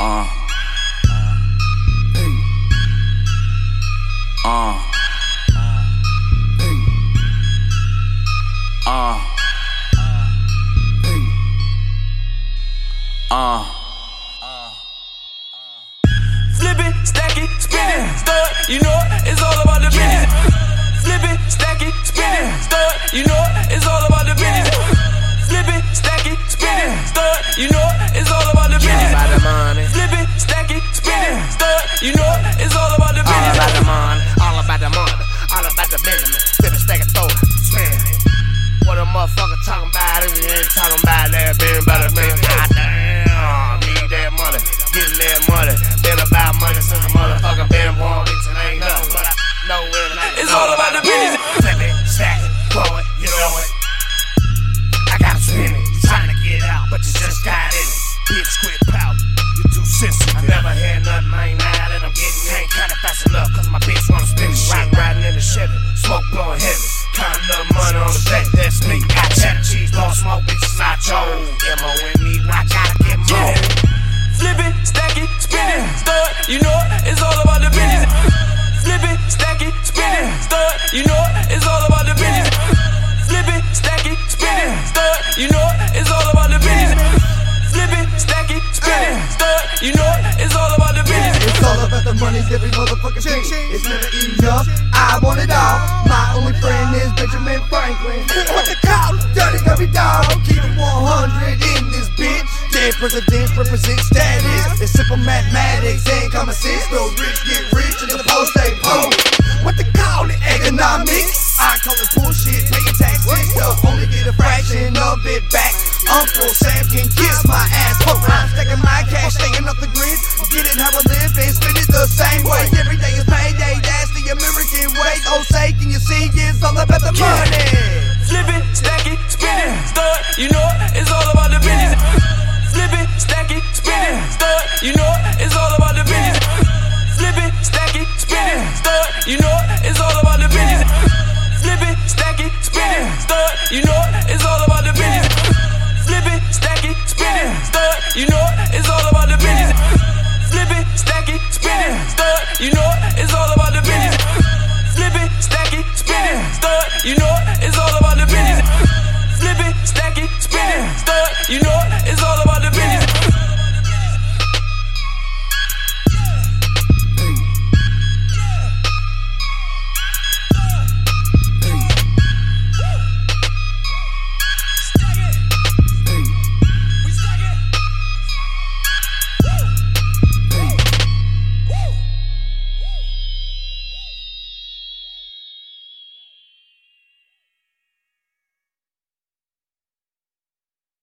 Uh. Hey. Uh. Hey. Uh. Hey. Uh. Flip it, stack it, spin it, start. You know it, it's all about the business. Flip it, stack it, spin it, start. You know it, it's all about the business. Flip it, stack it, spin it, start. You know it, it's all You know it's all about the All business. about the money. All about the money. All about the Benjamin. Flip it, stack it, throw. What a motherfucker talking about if you ain't talking about that, being about a man. Goddamn, need that money. Getting that money. Been about money since a motherfucker been born. Bitch, it ain't nothing, but I know it ain't It's all about the business. Flip it, stack it, throw it, you know it. I spin it. You trying to get out, but you just got in it. Bitch, quit pout. You sensitive. I never had nothing, I ain't now that I'm getting ain't kinda fast enough, cause my bitch wanna spin it. Riding, riding in the Chevy, smoke blowing heavy. Counting up money on the back, that's me. Got cheddar cheese, blowing smoke, bitches nacho. M-O-N-E, I gotta get more. Flip it, stack it, spin it, start. You know it, it's all about the business. Flip it, stack it, spin it, start. You know it, it's all You know it's all about the business. It's all about the money, every motherfucking thing. It's never enough. I want it all. My only friend is Benjamin Franklin. What the call? Dirty, dirty dog. Keep it 100 in this bitch. Dead presidents represent status. It's simple mathematics and common sense. The rich get rich and the poor stay poor. What they call it? Economics. I call it bullshit. Paying taxes. They'll only get a fraction of it back. Uncle Sam can kiss my ass. Hope I'm stacking my cash, Way. Oh, say, can you see? It's all about the money. Flip it, stack it, spin it, start. You know it, it's all about the business. Flip it, stack it, spin it, start. You know it, it's all about the business. Flip it, stack it, spin it, start. You know it, it's all about the business. Flip it, stack it, spin it, start. You know it, it's all about the business. Flip it, stack it, spin it, start. You know You know